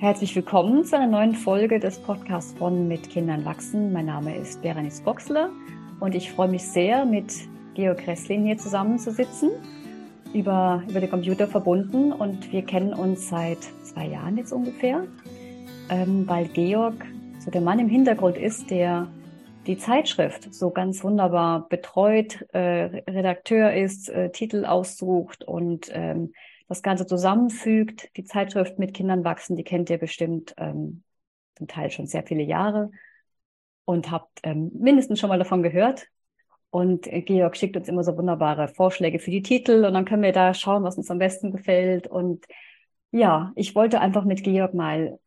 Herzlich willkommen zu einer neuen Folge des Podcasts von Mit Kindern wachsen. Mein Name ist Berenice Boxler und ich freue mich sehr, mit Georg Kresslin hier zusammenzusitzen, über, über den Computer verbunden und wir kennen uns seit zwei Jahren jetzt ungefähr, ähm, weil Georg so der Mann im Hintergrund ist, der die Zeitschrift so ganz wunderbar betreut, äh, Redakteur ist, äh, Titel aussucht und ähm, das Ganze zusammenfügt. Die Zeitschrift mit Kindern wachsen, die kennt ihr bestimmt ähm, zum Teil schon sehr viele Jahre und habt ähm, mindestens schon mal davon gehört. Und äh, Georg schickt uns immer so wunderbare Vorschläge für die Titel und dann können wir da schauen, was uns am besten gefällt. Und ja, ich wollte einfach mit Georg mal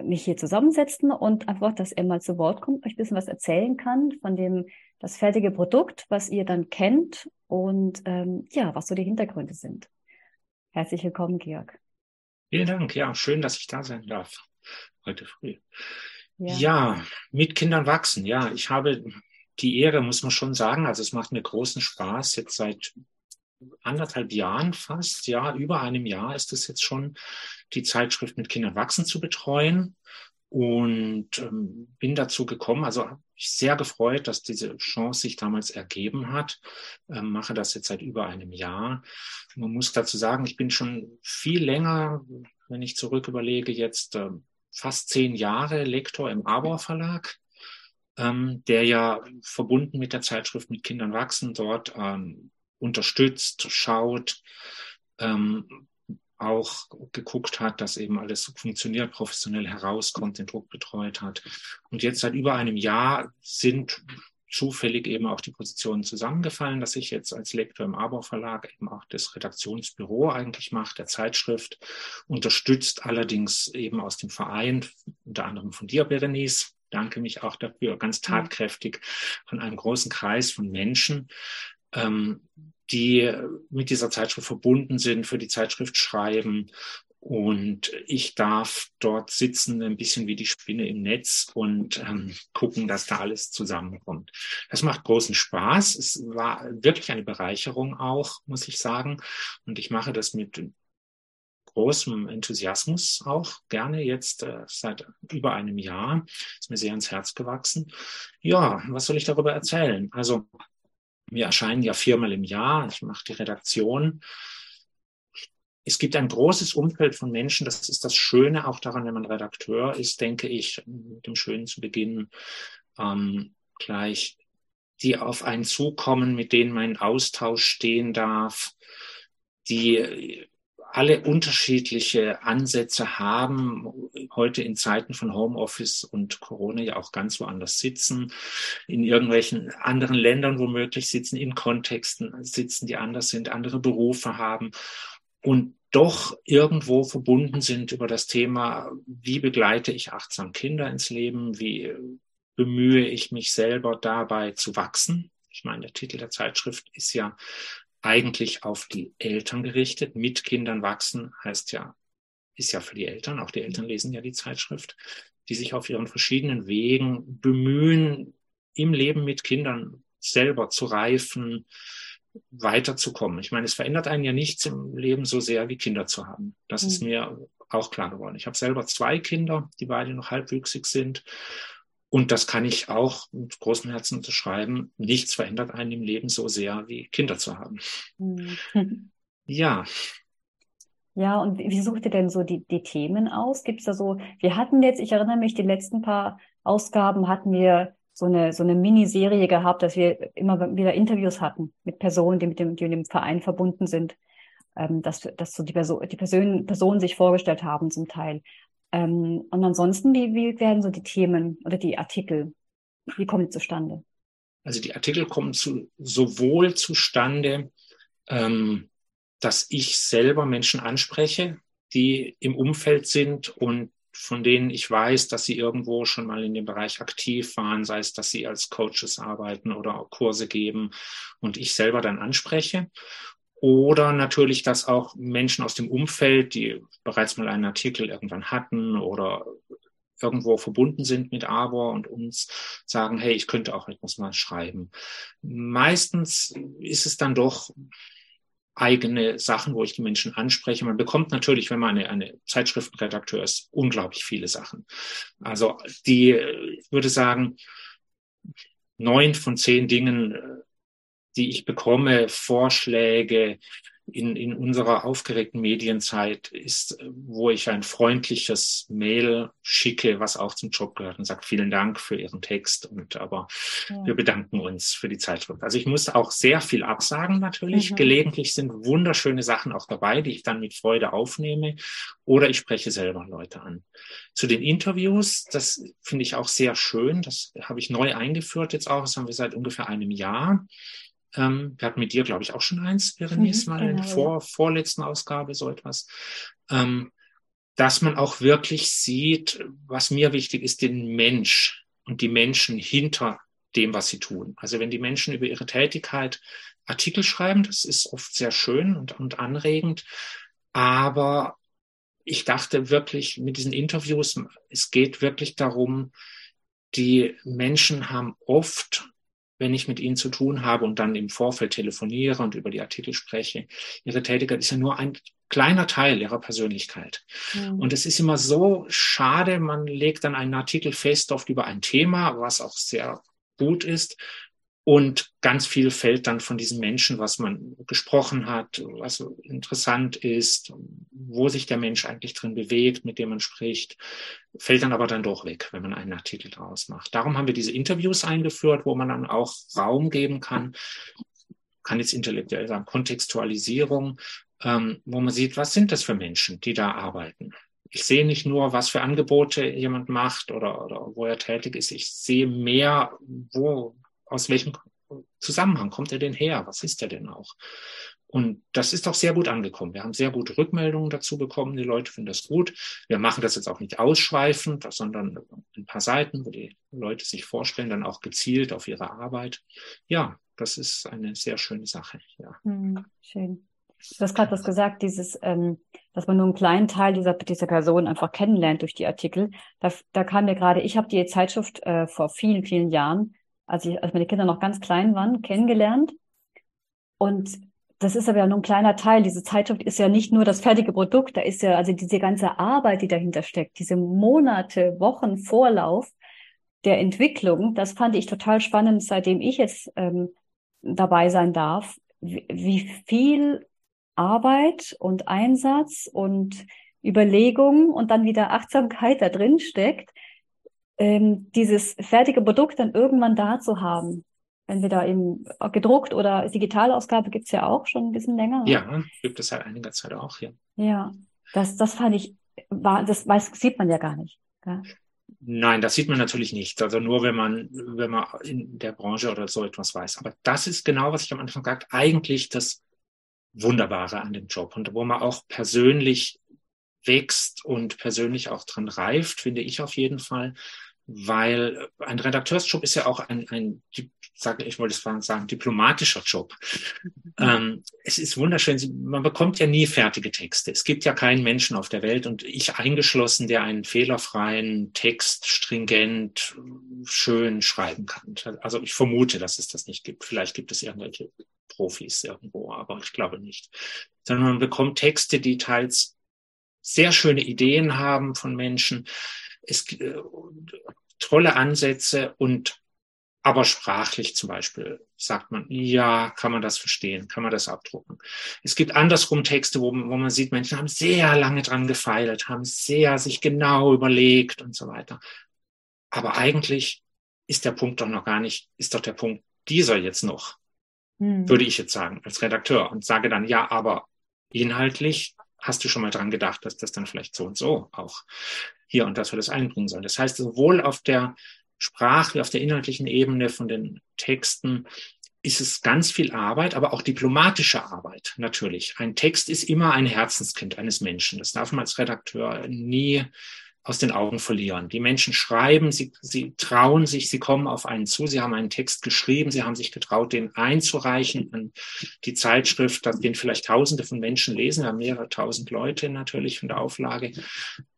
mich hier zusammensetzen und einfach, dass er mal zu Wort kommt, euch ein bisschen was erzählen kann von dem, das fertige Produkt, was ihr dann kennt und ähm, ja, was so die Hintergründe sind. Herzlich willkommen, Georg. Vielen Dank. Ja, schön, dass ich da sein darf heute früh. Ja. ja, mit Kindern wachsen. Ja, ich habe die Ehre, muss man schon sagen. Also es macht mir großen Spaß. Jetzt seit anderthalb Jahren fast, ja, über einem Jahr ist es jetzt schon, die Zeitschrift mit Kindern wachsen zu betreuen und ähm, bin dazu gekommen, also habe mich sehr gefreut, dass diese Chance sich damals ergeben hat. Ähm, mache das jetzt seit über einem Jahr. Man muss dazu sagen, ich bin schon viel länger, wenn ich zurück überlege, jetzt äh, fast zehn Jahre Lektor im Arbor Verlag, ähm, der ja verbunden mit der Zeitschrift mit Kindern wachsen dort ähm, unterstützt, schaut, ähm, auch geguckt hat, dass eben alles funktioniert, professionell herauskommt, den Druck betreut hat. Und jetzt seit über einem Jahr sind zufällig eben auch die Positionen zusammengefallen, dass ich jetzt als Lektor im Arbor Verlag eben auch das Redaktionsbüro eigentlich mache, der Zeitschrift, unterstützt allerdings eben aus dem Verein, unter anderem von dir, Berenice, danke mich auch dafür, ganz tatkräftig von einem großen Kreis von Menschen, ähm, die mit dieser Zeitschrift verbunden sind, für die Zeitschrift schreiben. Und ich darf dort sitzen, ein bisschen wie die Spinne im Netz und ähm, gucken, dass da alles zusammenkommt. Das macht großen Spaß. Es war wirklich eine Bereicherung auch, muss ich sagen. Und ich mache das mit großem Enthusiasmus auch gerne jetzt äh, seit über einem Jahr. Ist mir sehr ans Herz gewachsen. Ja, was soll ich darüber erzählen? Also wir erscheinen ja viermal im Jahr. Ich mache die Redaktion. Es gibt ein großes Umfeld von Menschen. Das ist das Schöne auch daran, wenn man Redakteur ist, denke ich, mit dem Schönen zu beginnen, ähm, gleich, die auf einen zukommen, mit denen man in Austausch stehen darf, die alle unterschiedliche Ansätze haben, heute in Zeiten von Homeoffice und Corona ja auch ganz woanders sitzen, in irgendwelchen anderen Ländern womöglich sitzen, in Kontexten sitzen, die anders sind, andere Berufe haben und doch irgendwo verbunden sind über das Thema, wie begleite ich achtsam Kinder ins Leben, wie bemühe ich mich selber dabei zu wachsen. Ich meine, der Titel der Zeitschrift ist ja eigentlich auf die Eltern gerichtet. Mit Kindern wachsen heißt ja, ist ja für die Eltern, auch die Eltern lesen ja die Zeitschrift, die sich auf ihren verschiedenen Wegen bemühen, im Leben mit Kindern selber zu reifen, weiterzukommen. Ich meine, es verändert einen ja nichts im Leben so sehr wie Kinder zu haben. Das mhm. ist mir auch klar geworden. Ich habe selber zwei Kinder, die beide noch halbwüchsig sind. Und das kann ich auch mit großem Herzen unterschreiben. Nichts verändert einen im Leben so sehr, wie Kinder zu haben. Mhm. Ja. Ja, und wie sucht ihr denn so die, die Themen aus? Gibt es da so, wir hatten jetzt, ich erinnere mich, die letzten paar Ausgaben hatten wir so eine, so eine Miniserie gehabt, dass wir immer wieder Interviews hatten mit Personen, die mit dem, die mit dem Verein verbunden sind. Ähm, dass, dass so die, Person, die Personen, Personen sich vorgestellt haben zum Teil. Ähm, und ansonsten, wie, wie werden so die Themen oder die Artikel, wie kommen die zustande? Also die Artikel kommen zu, sowohl zustande, ähm, dass ich selber Menschen anspreche, die im Umfeld sind und von denen ich weiß, dass sie irgendwo schon mal in dem Bereich aktiv waren, sei es, dass sie als Coaches arbeiten oder Kurse geben und ich selber dann anspreche. Oder natürlich, dass auch Menschen aus dem Umfeld, die bereits mal einen Artikel irgendwann hatten oder irgendwo verbunden sind mit Arbor und uns sagen, hey, ich könnte auch etwas mal schreiben. Meistens ist es dann doch eigene Sachen, wo ich die Menschen anspreche. Man bekommt natürlich, wenn man eine, eine Zeitschriftenredakteur ist, unglaublich viele Sachen. Also die, ich würde sagen, neun von zehn Dingen, die ich bekomme, Vorschläge, in, in unserer aufgeregten Medienzeit ist, wo ich ein freundliches Mail schicke, was auch zum Job gehört und sagt, vielen Dank für Ihren Text und aber ja. wir bedanken uns für die Zeitschrift. Also ich muss auch sehr viel absagen natürlich. Mhm. Gelegentlich sind wunderschöne Sachen auch dabei, die ich dann mit Freude aufnehme oder ich spreche selber Leute an. Zu den Interviews, das finde ich auch sehr schön. Das habe ich neu eingeführt jetzt auch. Das haben wir seit ungefähr einem Jahr. Ähm, wir hatten mit dir, glaube ich, auch schon eins, Berenice, mhm, mal genau, in der vor, vorletzten Ausgabe so etwas. Ähm, dass man auch wirklich sieht, was mir wichtig ist, den Mensch und die Menschen hinter dem, was sie tun. Also wenn die Menschen über ihre Tätigkeit Artikel schreiben, das ist oft sehr schön und, und anregend, aber ich dachte wirklich mit diesen Interviews, es geht wirklich darum, die Menschen haben oft wenn ich mit ihnen zu tun habe und dann im Vorfeld telefoniere und über die Artikel spreche. Ihre Tätigkeit ist ja nur ein kleiner Teil ihrer Persönlichkeit. Mhm. Und es ist immer so schade, man legt dann einen Artikel fest oft über ein Thema, was auch sehr gut ist. Und ganz viel fällt dann von diesen Menschen, was man gesprochen hat, was interessant ist, wo sich der Mensch eigentlich drin bewegt, mit dem man spricht, fällt dann aber dann doch weg, wenn man einen Artikel daraus macht. Darum haben wir diese Interviews eingeführt, wo man dann auch Raum geben kann, kann jetzt intellektuell sagen, Kontextualisierung, ähm, wo man sieht, was sind das für Menschen, die da arbeiten ich sehe nicht nur, was für Angebote jemand macht oder, oder wo er tätig ist. Ich sehe mehr, wo, aus welchem Zusammenhang kommt er denn her? Was ist er denn auch? Und das ist auch sehr gut angekommen. Wir haben sehr gute Rückmeldungen dazu bekommen. Die Leute finden das gut. Wir machen das jetzt auch nicht ausschweifend, sondern ein paar Seiten, wo die Leute sich vorstellen, dann auch gezielt auf ihre Arbeit. Ja, das ist eine sehr schöne Sache. Ja. Hm, schön. Du hast gerade was gesagt, dieses, ähm, dass man nur einen kleinen Teil dieser, dieser Person einfach kennenlernt durch die Artikel. Da, da kam mir gerade, ich habe die Zeitschrift äh, vor vielen, vielen Jahren als, ich, als meine Kinder noch ganz klein waren, kennengelernt. Und das ist aber ja nur ein kleiner Teil. Diese Zeitschrift ist ja nicht nur das fertige Produkt, da ist ja also diese ganze Arbeit, die dahinter steckt, diese Monate, Wochen Vorlauf der Entwicklung, das fand ich total spannend, seitdem ich jetzt ähm, dabei sein darf, wie, wie viel Arbeit und Einsatz und Überlegung und dann wieder Achtsamkeit da drin steckt, ähm, dieses fertige Produkt dann irgendwann da zu haben. Entweder in gedruckt oder als Digitalausgabe gibt's ja auch schon ein bisschen länger. Ja, gibt es seit einiger Zeit auch, ja. Ja, das, das fand ich, war, das weiß, sieht man ja gar nicht. Ja? Nein, das sieht man natürlich nicht. Also nur wenn man, wenn man in der Branche oder so etwas weiß. Aber das ist genau, was ich am Anfang gesagt eigentlich das Wunderbare an dem Job und wo man auch persönlich wächst und persönlich auch dran reift, finde ich auf jeden Fall, weil ein Redakteursjob ist ja auch ein, ein sage ich wollte es sagen, diplomatischer Job. Mhm. Ähm, es ist wunderschön, man bekommt ja nie fertige Texte. Es gibt ja keinen Menschen auf der Welt und ich eingeschlossen, der einen fehlerfreien Text stringent schön schreiben kann. Also ich vermute, dass es das nicht gibt. Vielleicht gibt es irgendwelche Profis irgendwo, aber ich glaube nicht. Sondern man bekommt Texte, die teils sehr schöne Ideen haben von Menschen, es äh, tolle Ansätze und aber sprachlich zum Beispiel sagt man, ja, kann man das verstehen, kann man das abdrucken. Es gibt andersrum Texte, wo, wo man sieht, Menschen haben sehr lange dran gefeilt, haben sehr sich genau überlegt und so weiter. Aber eigentlich ist der Punkt doch noch gar nicht, ist doch der Punkt dieser jetzt noch, hm. würde ich jetzt sagen, als Redakteur und sage dann, ja, aber inhaltlich hast du schon mal dran gedacht, dass das dann vielleicht so und so auch hier und dass wir das einbringen sollen. Das heißt, sowohl auf der Sprache, auf der inhaltlichen Ebene von den Texten ist es ganz viel Arbeit, aber auch diplomatische Arbeit natürlich. Ein Text ist immer ein Herzenskind eines Menschen. Das darf man als Redakteur nie aus den Augen verlieren. Die Menschen schreiben, sie, sie trauen sich, sie kommen auf einen zu, sie haben einen Text geschrieben, sie haben sich getraut, den einzureichen an die Zeitschrift, den vielleicht Tausende von Menschen lesen, wir haben mehrere tausend Leute natürlich von der Auflage.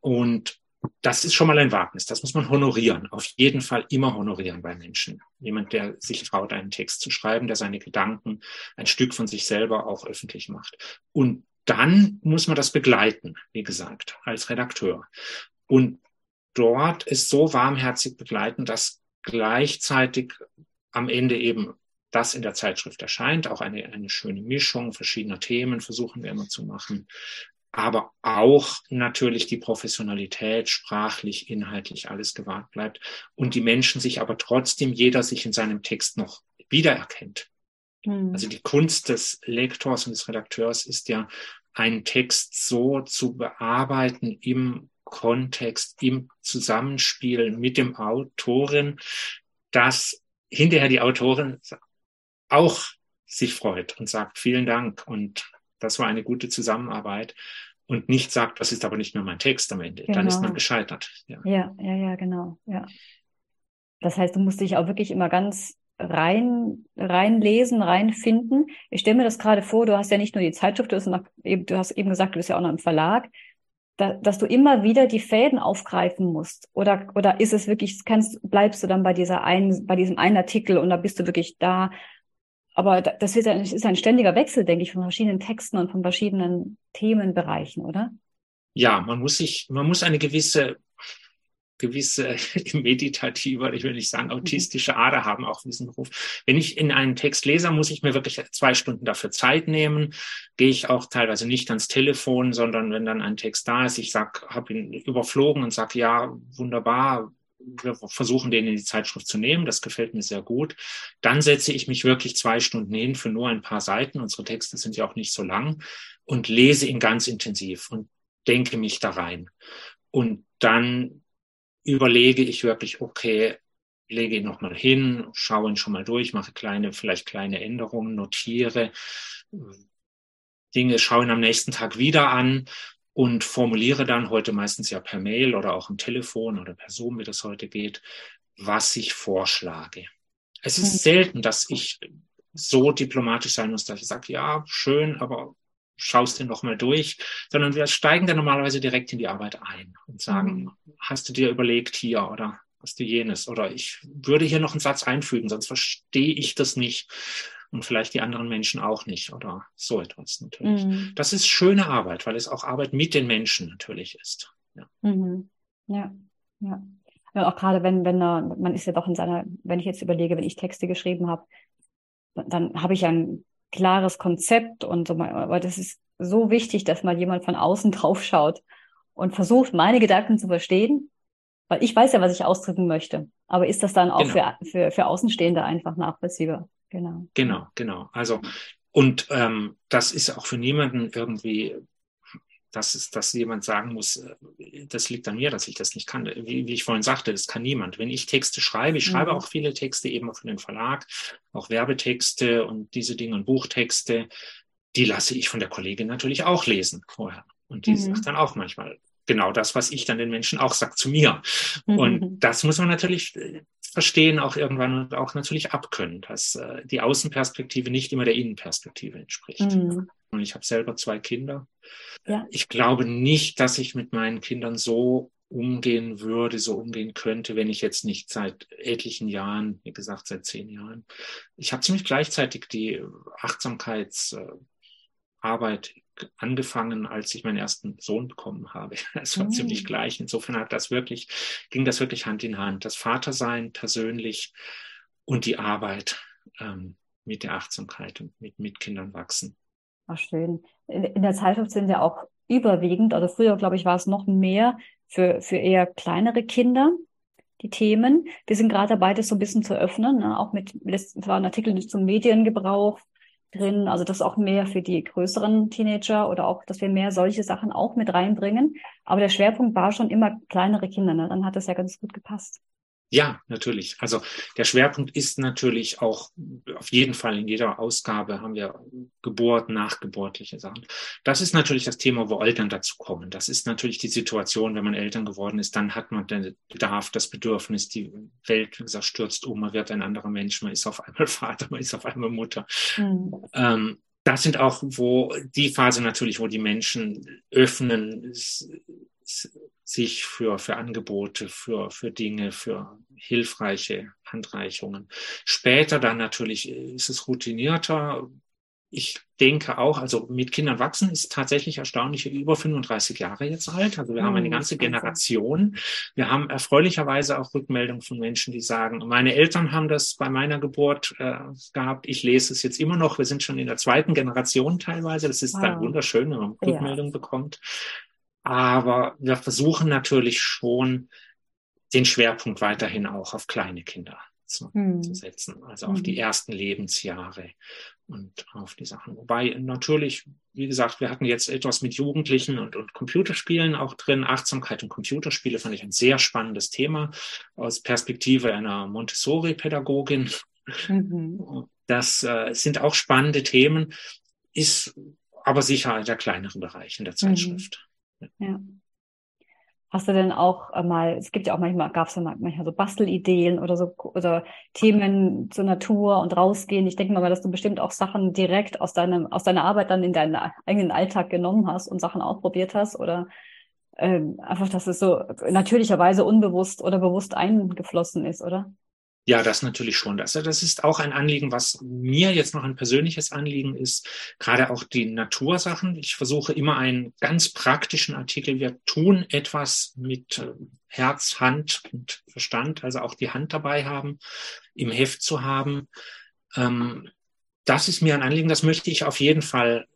Und das ist schon mal ein Wagnis. Das muss man honorieren. Auf jeden Fall immer honorieren bei Menschen. Jemand, der sich traut, einen Text zu schreiben, der seine Gedanken, ein Stück von sich selber auch öffentlich macht. Und dann muss man das begleiten, wie gesagt, als Redakteur. Und dort ist so warmherzig begleiten, dass gleichzeitig am Ende eben das in der Zeitschrift erscheint, auch eine, eine schöne Mischung verschiedener Themen versuchen wir immer zu machen, aber auch natürlich die Professionalität, sprachlich, inhaltlich alles gewahrt bleibt und die Menschen sich aber trotzdem jeder sich in seinem Text noch wiedererkennt. Mhm. Also die Kunst des Lektors und des Redakteurs ist ja, einen Text so zu bearbeiten im Kontext, im Zusammenspiel mit dem Autoren, dass hinterher die Autorin auch sich freut und sagt vielen Dank und das war eine gute Zusammenarbeit und nicht sagt, das ist aber nicht mehr mein Text am Ende. Genau. Dann ist man genau. gescheitert. Ja. ja, ja, ja, genau. Ja. Das heißt, du musst dich auch wirklich immer ganz rein reinlesen, reinfinden. Ich stelle mir das gerade vor, du hast ja nicht nur die Zeitschrift, du hast, nach, du hast eben gesagt, du bist ja auch noch im Verlag, da, dass du immer wieder die Fäden aufgreifen musst. Oder, oder ist es wirklich, kannst, bleibst du dann bei dieser einen, bei diesem einen Artikel und da bist du wirklich da aber das ist ein, ist ein ständiger Wechsel, denke ich, von verschiedenen Texten und von verschiedenen Themenbereichen, oder? Ja, man muss sich, man muss eine gewisse, gewisse meditative, ich will nicht sagen autistische Ader haben, auch diesen Beruf. Wenn ich in einen Text lese, muss ich mir wirklich zwei Stunden dafür Zeit nehmen. Gehe ich auch teilweise nicht ans Telefon, sondern wenn dann ein Text da ist, ich sag, habe ihn überflogen und sage, ja, wunderbar, wir versuchen den in die Zeitschrift zu nehmen. Das gefällt mir sehr gut. Dann setze ich mich wirklich zwei Stunden hin für nur ein paar Seiten. Unsere Texte sind ja auch nicht so lang und lese ihn ganz intensiv und denke mich da rein. Und dann überlege ich wirklich, okay, lege ihn nochmal hin, schaue ihn schon mal durch, mache kleine, vielleicht kleine Änderungen, notiere Dinge, schaue ihn am nächsten Tag wieder an und formuliere dann heute meistens ja per Mail oder auch am Telefon oder per Zoom, wie das heute geht, was ich vorschlage. Es ist hm. selten, dass ich so diplomatisch sein muss, dass ich sage, ja, schön, aber schaust den noch mal durch, sondern wir steigen dann normalerweise direkt in die Arbeit ein und sagen, mhm. hast du dir überlegt hier oder hast du jenes oder ich würde hier noch einen Satz einfügen, sonst verstehe ich das nicht und vielleicht die anderen Menschen auch nicht oder so etwas natürlich. Mhm. Das ist schöne Arbeit, weil es auch Arbeit mit den Menschen natürlich ist. Ja, mhm. ja. ja. ja auch gerade wenn, wenn man ist ja doch in seiner, wenn ich jetzt überlege, wenn ich Texte geschrieben habe, dann habe ich ein klares Konzept und so, aber das ist so wichtig, dass mal jemand von außen drauf schaut und versucht, meine Gedanken zu verstehen, weil ich weiß ja, was ich ausdrücken möchte. Aber ist das dann auch genau. für, für, für Außenstehende einfach nachvollziehbar? Genau. Genau, genau. Also, und ähm, das ist auch für niemanden irgendwie, dass, es, dass jemand sagen muss, äh, das liegt an mir, dass ich das nicht kann. Wie, wie ich vorhin sagte, das kann niemand. Wenn ich Texte schreibe, ich schreibe mhm. auch viele Texte eben für den Verlag, auch Werbetexte und diese Dinge und Buchtexte, die lasse ich von der Kollegin natürlich auch lesen vorher. Und die mhm. sagt dann auch manchmal, genau das, was ich dann den Menschen auch sage zu mir. Mhm. Und das muss man natürlich äh, verstehen, auch irgendwann und auch natürlich abkönnen, dass äh, die Außenperspektive nicht immer der Innenperspektive entspricht. Mhm. Und ich habe selber zwei Kinder. Ja. Ich glaube nicht, dass ich mit meinen Kindern so umgehen würde, so umgehen könnte, wenn ich jetzt nicht seit etlichen Jahren, wie gesagt, seit zehn Jahren, ich habe ziemlich gleichzeitig die Achtsamkeitsarbeit angefangen, als ich meinen ersten Sohn bekommen habe. Es war mhm. ziemlich gleich. Insofern hat das wirklich, ging das wirklich Hand in Hand. Das Vatersein persönlich und die Arbeit ähm, mit der Achtsamkeit und mit, mit Kindern wachsen. Ach, schön. In, in der Zeitschrift sind ja auch überwiegend, also früher, glaube ich, war es noch mehr für, für eher kleinere Kinder, die Themen. Wir sind gerade dabei, das so ein bisschen zu öffnen, ne? auch mit, das war ein Artikel zum Mediengebrauch, drin, also das auch mehr für die größeren Teenager oder auch, dass wir mehr solche Sachen auch mit reinbringen. Aber der Schwerpunkt war schon immer kleinere Kinder, ne? dann hat das ja ganz gut gepasst. Ja, natürlich. Also der Schwerpunkt ist natürlich auch auf jeden Fall in jeder Ausgabe haben wir Geburt, nachgeburtliche Sachen. Das ist natürlich das Thema, wo Eltern dazu kommen. Das ist natürlich die Situation, wenn man Eltern geworden ist, dann hat man den Bedarf, das Bedürfnis, die Welt, wie gesagt, stürzt um, man wird ein anderer Mensch, man ist auf einmal Vater, man ist auf einmal Mutter. Mhm. Ähm, das sind auch, wo die Phase natürlich, wo die Menschen öffnen, sich für, für Angebote, für, für Dinge, für hilfreiche Handreichungen. Später dann natürlich ist es routinierter, ich denke auch, also mit Kindern wachsen ist tatsächlich erstaunlich über 35 Jahre jetzt alt. Also wir haben eine hm, ganze Generation. Wir haben erfreulicherweise auch Rückmeldungen von Menschen, die sagen, meine Eltern haben das bei meiner Geburt äh, gehabt. Ich lese es jetzt immer noch. Wir sind schon in der zweiten Generation teilweise. Das ist wow. dann wunderschön, wenn man Rückmeldungen ja. bekommt. Aber wir versuchen natürlich schon den Schwerpunkt weiterhin auch auf kleine Kinder zu, hm. zu setzen, also auf hm. die ersten Lebensjahre und auf die Sachen. Wobei natürlich, wie gesagt, wir hatten jetzt etwas mit Jugendlichen und, und Computerspielen auch drin. Achtsamkeit und Computerspiele fand ich ein sehr spannendes Thema aus Perspektive einer Montessori-Pädagogin. Mhm. Das äh, sind auch spannende Themen, ist aber sicher der kleinere Bereich in der mhm. Zeitschrift. Ja. Hast du denn auch äh, mal, es gibt ja auch manchmal, gab es ja manchmal so Bastelideen oder so oder Themen zur Natur und rausgehen. Ich denke mal, dass du bestimmt auch Sachen direkt aus deinem, aus deiner Arbeit dann in deinen eigenen Alltag genommen hast und Sachen ausprobiert hast oder ähm, einfach, dass es so natürlicherweise unbewusst oder bewusst eingeflossen ist, oder? Ja, das natürlich schon. Das, das ist auch ein Anliegen, was mir jetzt noch ein persönliches Anliegen ist. Gerade auch die Natursachen. Ich versuche immer einen ganz praktischen Artikel. Wir tun etwas mit äh, Herz, Hand und Verstand, also auch die Hand dabei haben, im Heft zu haben. Ähm, das ist mir ein Anliegen. Das möchte ich auf jeden Fall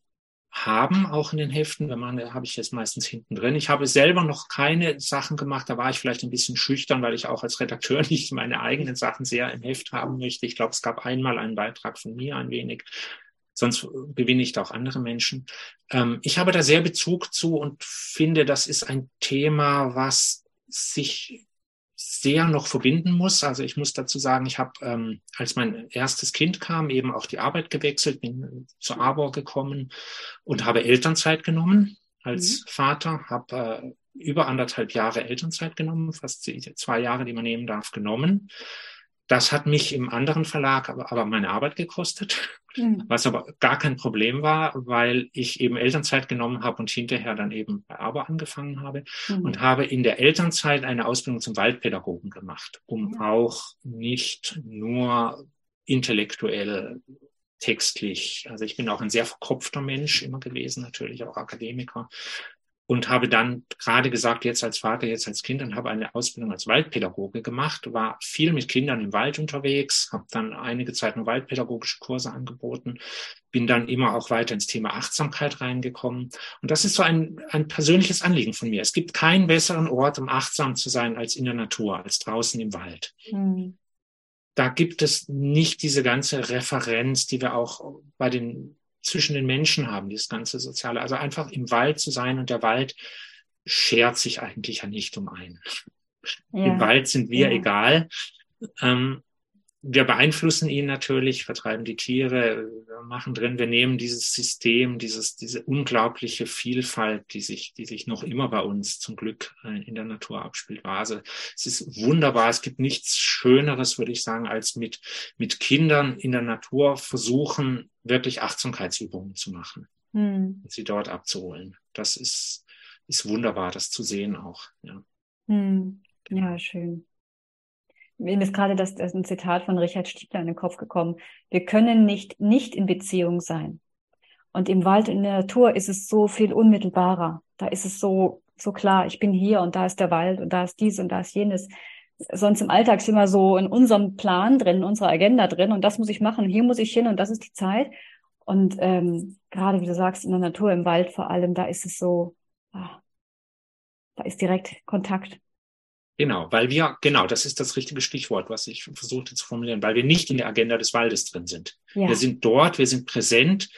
haben, auch in den Heften. Wenn man, habe ich jetzt meistens hinten drin. Ich habe selber noch keine Sachen gemacht. Da war ich vielleicht ein bisschen schüchtern, weil ich auch als Redakteur nicht meine eigenen Sachen sehr im Heft haben möchte. Ich glaube, es gab einmal einen Beitrag von mir ein wenig. Sonst gewinne ich da auch andere Menschen. Ähm, ich habe da sehr Bezug zu und finde, das ist ein Thema, was sich sehr noch verbinden muss. Also ich muss dazu sagen, ich habe, ähm, als mein erstes Kind kam, eben auch die Arbeit gewechselt, bin zur ABOR gekommen und habe Elternzeit genommen als mhm. Vater, habe äh, über anderthalb Jahre Elternzeit genommen, fast zwei Jahre, die man nehmen darf, genommen das hat mich im anderen Verlag aber, aber meine Arbeit gekostet, mhm. was aber gar kein Problem war, weil ich eben Elternzeit genommen habe und hinterher dann eben bei Aber angefangen habe mhm. und habe in der Elternzeit eine Ausbildung zum Waldpädagogen gemacht, um mhm. auch nicht nur intellektuell textlich. Also ich bin auch ein sehr verkopfter Mensch immer gewesen, natürlich auch Akademiker und habe dann gerade gesagt, jetzt als Vater, jetzt als Kind, und habe eine Ausbildung als Waldpädagoge gemacht, war viel mit Kindern im Wald unterwegs, habe dann einige Zeit nur waldpädagogische Kurse angeboten, bin dann immer auch weiter ins Thema Achtsamkeit reingekommen. Und das ist so ein, ein persönliches Anliegen von mir. Es gibt keinen besseren Ort, um achtsam zu sein, als in der Natur, als draußen im Wald. Mhm. Da gibt es nicht diese ganze Referenz, die wir auch bei den zwischen den Menschen haben, dieses ganze Soziale. Also einfach im Wald zu sein und der Wald schert sich eigentlich ja nicht um einen. Ja. Im Wald sind wir ja. egal. Ähm, wir beeinflussen ihn natürlich, vertreiben die Tiere, machen drin, wir nehmen dieses System, dieses, diese unglaubliche Vielfalt, die sich, die sich noch immer bei uns zum Glück äh, in der Natur abspielt. Also es ist wunderbar. Es gibt nichts Schöneres, würde ich sagen, als mit, mit Kindern in der Natur versuchen, wirklich Achtsamkeitsübungen zu machen hm. und sie dort abzuholen. Das ist, ist wunderbar, das zu sehen auch. Ja, hm. ja schön. Mir ist gerade das, das ist ein Zitat von Richard Stiegler in den Kopf gekommen. Wir können nicht nicht in Beziehung sein. Und im Wald, in der Natur ist es so viel unmittelbarer. Da ist es so, so klar, ich bin hier und da ist der Wald und da ist dies und da ist jenes. Sonst im Alltag sind wir so in unserem Plan drin, in unserer Agenda drin und das muss ich machen, hier muss ich hin und das ist die Zeit. Und ähm, gerade wie du sagst, in der Natur, im Wald vor allem, da ist es so, ah, da ist direkt Kontakt. Genau, weil wir, genau, das ist das richtige Stichwort, was ich versuchte zu formulieren, weil wir nicht in der Agenda des Waldes drin sind. Ja. Wir sind dort, wir sind präsent,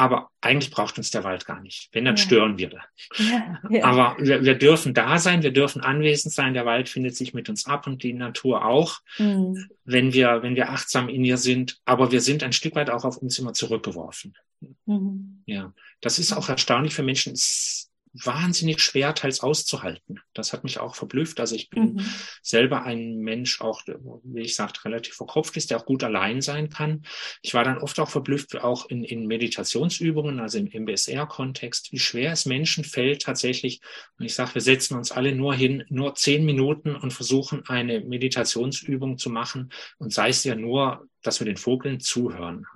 aber eigentlich braucht uns der Wald gar nicht. Wenn, dann ja. stören wir da. Ja, ja. Aber wir, wir, dürfen da sein, wir dürfen anwesend sein. Der Wald findet sich mit uns ab und die Natur auch, mhm. wenn wir, wenn wir achtsam in ihr sind. Aber wir sind ein Stück weit auch auf uns immer zurückgeworfen. Mhm. Ja, das ist auch erstaunlich für Menschen. Es wahnsinnig schwer, teils auszuhalten. Das hat mich auch verblüfft. Also ich bin mhm. selber ein Mensch, auch, wie ich sagte, relativ verkopft ist, der auch gut allein sein kann. Ich war dann oft auch verblüfft, auch in, in Meditationsübungen, also im MBSR-Kontext, wie schwer es Menschen fällt tatsächlich. Und ich sage, wir setzen uns alle nur hin, nur zehn Minuten und versuchen eine Meditationsübung zu machen. Und sei es ja nur, dass wir den Vogeln zuhören.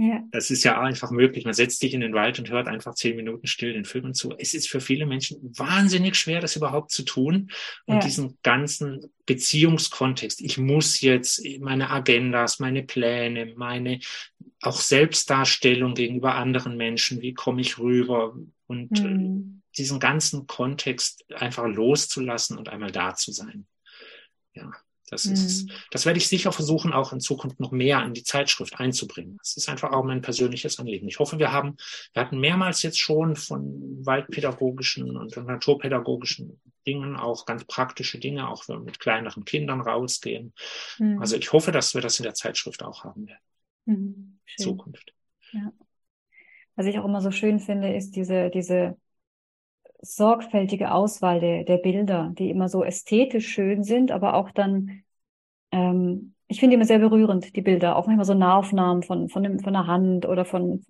Ja. Das ist ja einfach möglich. Man setzt sich in den Wald und hört einfach zehn Minuten still den Vögeln zu. Es ist für viele Menschen wahnsinnig schwer, das überhaupt zu tun. Und ja. diesen ganzen Beziehungskontext. Ich muss jetzt meine Agendas, meine Pläne, meine auch Selbstdarstellung gegenüber anderen Menschen. Wie komme ich rüber? Und mhm. diesen ganzen Kontext einfach loszulassen und einmal da zu sein. Ja. Das ist, mhm. das werde ich sicher versuchen, auch in Zukunft noch mehr in die Zeitschrift einzubringen. Das ist einfach auch mein persönliches Anliegen. Ich hoffe, wir haben, wir hatten mehrmals jetzt schon von waldpädagogischen und naturpädagogischen Dingen auch ganz praktische Dinge, auch wenn wir mit kleineren Kindern rausgehen. Mhm. Also ich hoffe, dass wir das in der Zeitschrift auch haben werden. Mhm. Zukunft. Ja. Was ich auch immer so schön finde, ist diese, diese sorgfältige Auswahl der, der Bilder, die immer so ästhetisch schön sind, aber auch dann, ähm, ich finde immer sehr berührend, die Bilder, auch manchmal so Nahaufnahmen von, von, dem, von der Hand oder von,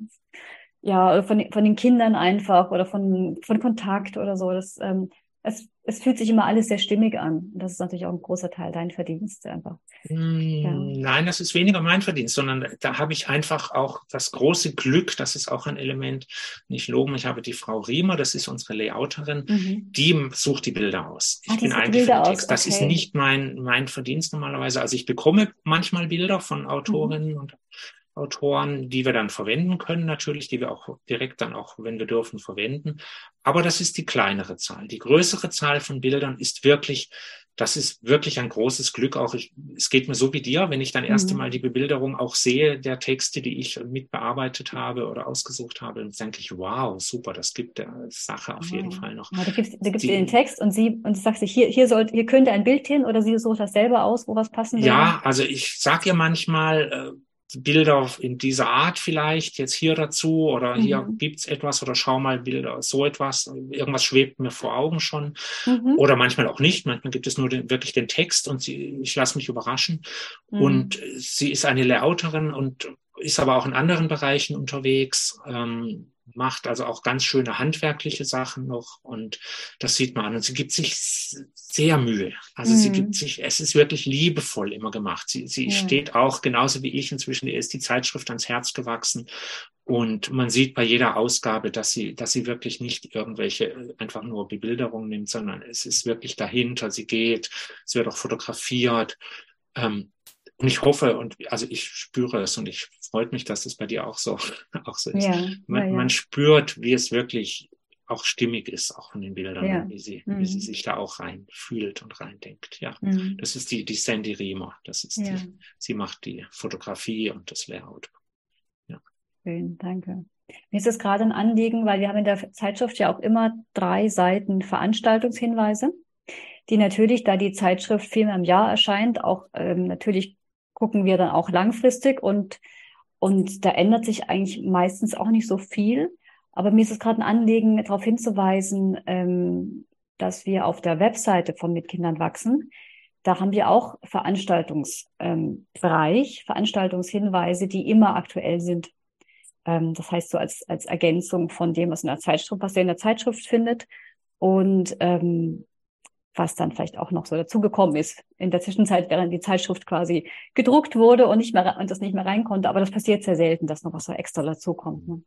ja, von, von den Kindern einfach oder von, von Kontakt oder so. Das, ähm, es, es fühlt sich immer alles sehr stimmig an. Und das ist natürlich auch ein großer Teil dein Verdienst einfach. Mm, ja. Nein, das ist weniger mein Verdienst, sondern da habe ich einfach auch das große Glück, das ist auch ein Element, nicht loben, ich habe die Frau Riemer, das ist unsere Layouterin, mhm. die sucht die Bilder aus. Ich Ach, bin eigentlich für den Text. Okay. Das ist nicht mein, mein Verdienst normalerweise. Also ich bekomme manchmal Bilder von Autorinnen mhm. und Autoren, die wir dann verwenden können, natürlich, die wir auch direkt dann auch, wenn wir dürfen, verwenden. Aber das ist die kleinere Zahl. Die größere Zahl von Bildern ist wirklich, das ist wirklich ein großes Glück. Auch ich, es geht mir so wie dir, wenn ich dann mhm. Mal die Bebilderung auch sehe der Texte, die ich mitbearbeitet habe oder ausgesucht habe, dann denke ich, wow, super, das gibt der Sache auf jeden Fall noch. Ja, da gibst, da gibst die, den Text und sie und du sagst hier, hier soll, hier könnte ein Bild hin oder sie sucht das selber aus, wo was passen würde. Ja, also ich sage ihr manchmal, äh, Bilder in dieser Art vielleicht jetzt hier dazu oder mhm. hier gibt's etwas oder schau mal Bilder, so etwas. Irgendwas schwebt mir vor Augen schon. Mhm. Oder manchmal auch nicht. Manchmal gibt es nur den, wirklich den Text und sie, ich lasse mich überraschen. Mhm. Und sie ist eine Layouterin und ist aber auch in anderen Bereichen unterwegs. Ähm, macht also auch ganz schöne handwerkliche Sachen noch und das sieht man an. Und sie gibt sich sehr Mühe. Also mhm. sie gibt sich, es ist wirklich liebevoll immer gemacht. Sie, sie ja. steht auch genauso wie ich inzwischen, ihr ist die Zeitschrift ans Herz gewachsen. Und man sieht bei jeder Ausgabe, dass sie, dass sie wirklich nicht irgendwelche einfach nur Bebilderungen nimmt, sondern es ist wirklich dahinter. Sie geht, es wird auch fotografiert. Ähm, und ich hoffe und also ich spüre es und ich freut mich, dass das bei dir auch so, auch so ist. Ja, man, ja, man spürt, wie es wirklich auch stimmig ist, auch von den Bildern, ja. wie, sie, mhm. wie sie sich da auch rein fühlt und reindenkt. Ja, mhm. das ist die, die Sandy Riemer. Das ist die, sie macht die Fotografie und das Layout. Ja. Schön, danke. Mir ist es gerade ein Anliegen, weil wir haben in der Zeitschrift ja auch immer drei Seiten Veranstaltungshinweise, die natürlich, da die Zeitschrift viermal im Jahr erscheint, auch ähm, natürlich gucken wir dann auch langfristig und, und da ändert sich eigentlich meistens auch nicht so viel. Aber mir ist es gerade ein Anliegen, darauf hinzuweisen, ähm, dass wir auf der Webseite von Mit Kindern wachsen, da haben wir auch Veranstaltungsbereich, ähm, Veranstaltungshinweise, die immer aktuell sind. Ähm, das heißt so als, als Ergänzung von dem, was in der Zeitschrift, was ihr in der Zeitschrift findet. Und ähm, was dann vielleicht auch noch so dazugekommen ist. In der Zwischenzeit, während die Zeitschrift quasi gedruckt wurde und nicht mehr und das nicht mehr rein konnte. Aber das passiert sehr selten, dass noch was so extra dazukommt. Ne?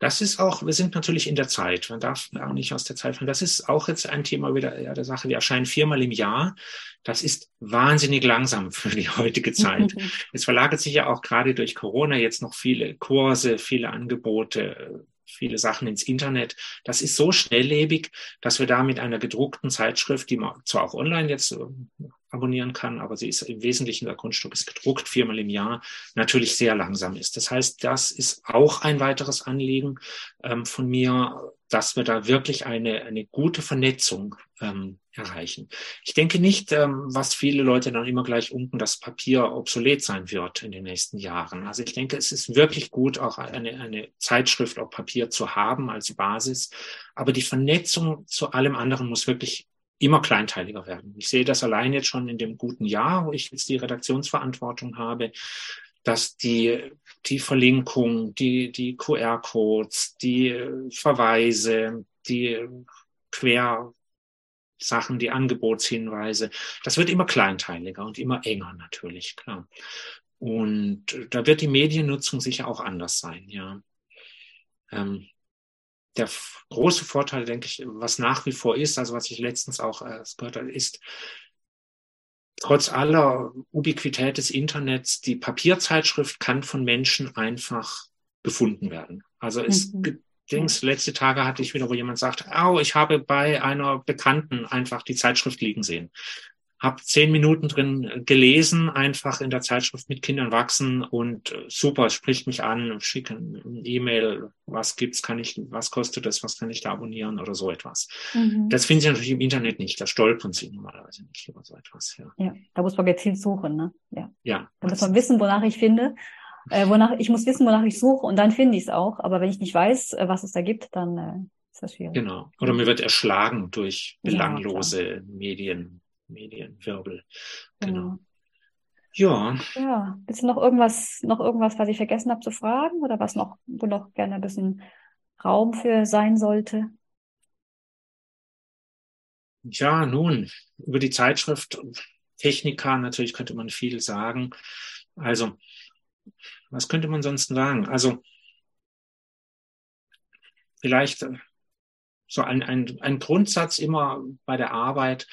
Das ist auch, wir sind natürlich in der Zeit. Man darf auch nicht aus der Zeit fallen. Das ist auch jetzt ein Thema wieder ja, der Sache. Wir erscheinen viermal im Jahr. Das ist wahnsinnig langsam für die heutige Zeit. es verlagert sich ja auch gerade durch Corona jetzt noch viele Kurse, viele Angebote, viele Sachen ins Internet. Das ist so schnelllebig, dass wir da mit einer gedruckten Zeitschrift, die man zwar auch online jetzt abonnieren kann, aber sie ist im Wesentlichen, der Grundstück ist gedruckt, viermal im Jahr, natürlich sehr langsam ist. Das heißt, das ist auch ein weiteres Anliegen ähm, von mir, dass wir da wirklich eine, eine gute Vernetzung ähm, erreichen. Ich denke nicht, ähm, was viele Leute dann immer gleich unten, dass Papier obsolet sein wird in den nächsten Jahren. Also ich denke, es ist wirklich gut, auch eine, eine Zeitschrift auf Papier zu haben als Basis. Aber die Vernetzung zu allem anderen muss wirklich immer kleinteiliger werden. Ich sehe das allein jetzt schon in dem guten Jahr, wo ich jetzt die Redaktionsverantwortung habe, dass die, die Verlinkung, die, die QR-Codes, die Verweise, die Quer Sachen, die Angebotshinweise, das wird immer kleinteiliger und immer enger natürlich, klar. Und da wird die Mediennutzung sicher auch anders sein, ja. Ähm, der große Vorteil, denke ich, was nach wie vor ist, also was ich letztens auch äh, gehört habe, ist, trotz aller Ubiquität des Internets, die Papierzeitschrift kann von Menschen einfach gefunden werden. Also es mhm. gibt Dings, letzte Tage hatte ich wieder, wo jemand sagt, oh, ich habe bei einer Bekannten einfach die Zeitschrift liegen sehen habe zehn Minuten drin gelesen, einfach in der Zeitschrift mit Kindern wachsen und äh, super, spricht mich an, schicke ein E-Mail, was gibt's, kann ich, was kostet das, was kann ich da abonnieren oder so etwas. Mhm. Das finden Sie natürlich im Internet nicht, da stolpern Sie normalerweise nicht über so etwas. Ja, ja da muss man gezielt suchen, ne? Ja. ja da muss man wissen, wonach ich finde. Äh, wonach, ich muss wissen, wonach ich suche und dann finde ich es auch. Aber wenn ich nicht weiß, äh, was es da gibt, dann äh, ist das schwierig. Genau. Oder mir wird erschlagen durch belanglose ja, Medien. Medienwirbel. Genau. genau. Ja. Ja. Ist noch irgendwas, noch irgendwas, was ich vergessen habe zu fragen oder was noch, wo noch gerne ein bisschen Raum für sein sollte? Ja, nun, über die Zeitschrift Technika natürlich könnte man viel sagen. Also, was könnte man sonst sagen? Also, vielleicht so ein, ein, ein Grundsatz immer bei der Arbeit,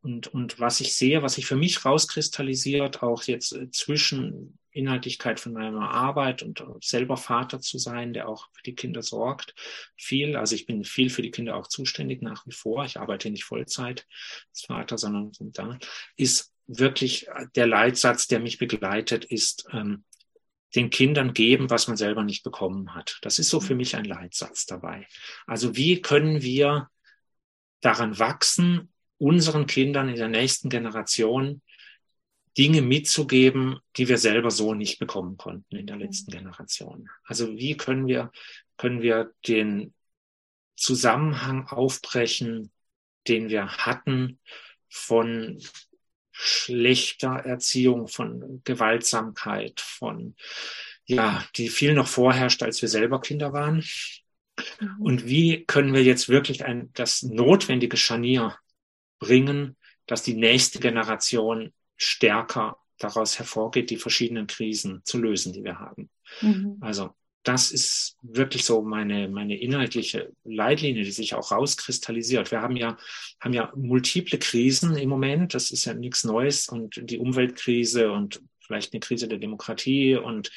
und, und was ich sehe, was sich für mich rauskristallisiert, auch jetzt äh, zwischen Inhaltlichkeit von meiner Arbeit und selber Vater zu sein, der auch für die Kinder sorgt, viel. Also ich bin viel für die Kinder auch zuständig nach wie vor. Ich arbeite nicht Vollzeit als Vater, sondern da ist wirklich der Leitsatz, der mich begleitet, ist ähm, den Kindern geben, was man selber nicht bekommen hat. Das ist so für mich ein Leitsatz dabei. Also wie können wir daran wachsen, unseren Kindern in der nächsten Generation Dinge mitzugeben, die wir selber so nicht bekommen konnten in der letzten Generation. Also wie können wir, können wir den Zusammenhang aufbrechen, den wir hatten von schlechter Erziehung, von Gewaltsamkeit, von, ja, die viel noch vorherrscht, als wir selber Kinder waren. Mhm. Und wie können wir jetzt wirklich ein, das notwendige Scharnier bringen, dass die nächste Generation stärker daraus hervorgeht, die verschiedenen Krisen zu lösen, die wir haben. Mhm. Also das ist wirklich so meine, meine inhaltliche Leitlinie, die sich auch rauskristallisiert. Wir haben ja, haben ja multiple Krisen im Moment. Das ist ja nichts Neues und die Umweltkrise und vielleicht eine Krise der Demokratie und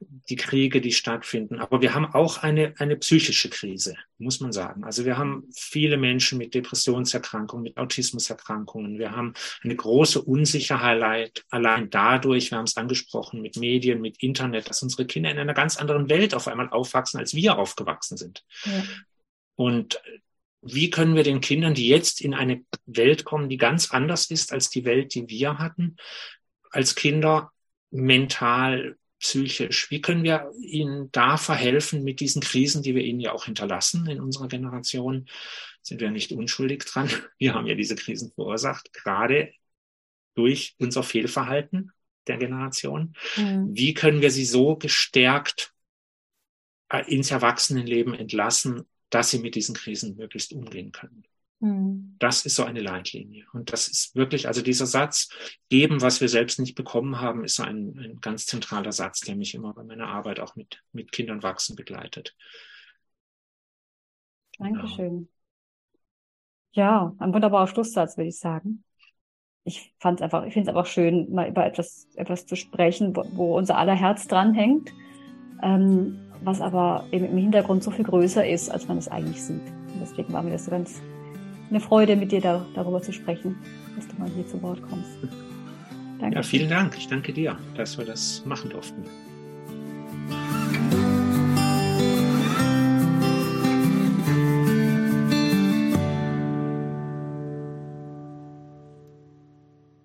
die Kriege, die stattfinden. Aber wir haben auch eine, eine psychische Krise, muss man sagen. Also wir haben viele Menschen mit Depressionserkrankungen, mit Autismuserkrankungen. Wir haben eine große Unsicherheit allein dadurch, wir haben es angesprochen, mit Medien, mit Internet, dass unsere Kinder in einer ganz anderen Welt auf einmal aufwachsen, als wir aufgewachsen sind. Ja. Und wie können wir den Kindern, die jetzt in eine Welt kommen, die ganz anders ist als die Welt, die wir hatten, als Kinder mental psychisch? Wie können wir ihnen da verhelfen mit diesen Krisen, die wir ihnen ja auch hinterlassen in unserer Generation? Sind wir nicht unschuldig dran? Wir haben ja diese Krisen verursacht, gerade durch unser Fehlverhalten der Generation. Mhm. Wie können wir sie so gestärkt äh, ins Erwachsenenleben entlassen, dass sie mit diesen Krisen möglichst umgehen können? Mhm. Das ist so eine Leitlinie. Und das ist wirklich, also dieser Satz, geben, was wir selbst nicht bekommen haben, ist so ein, ein ganz zentraler Satz, der mich immer bei meiner Arbeit auch mit, mit Kindern wachsen begleitet. Dankeschön. Ja, ein wunderbarer Schlusssatz, würde ich sagen. Ich fand einfach, ich finde es einfach schön, mal über etwas, etwas zu sprechen, wo, wo unser aller Herz dranhängt, ähm, was aber eben im Hintergrund so viel größer ist, als man es eigentlich sieht. Und deswegen war mir das so ganz eine Freude, mit dir da, darüber zu sprechen, dass du mal hier zu Wort kommst. Danke. Ja, vielen Dank. Ich danke dir, dass wir das machen durften.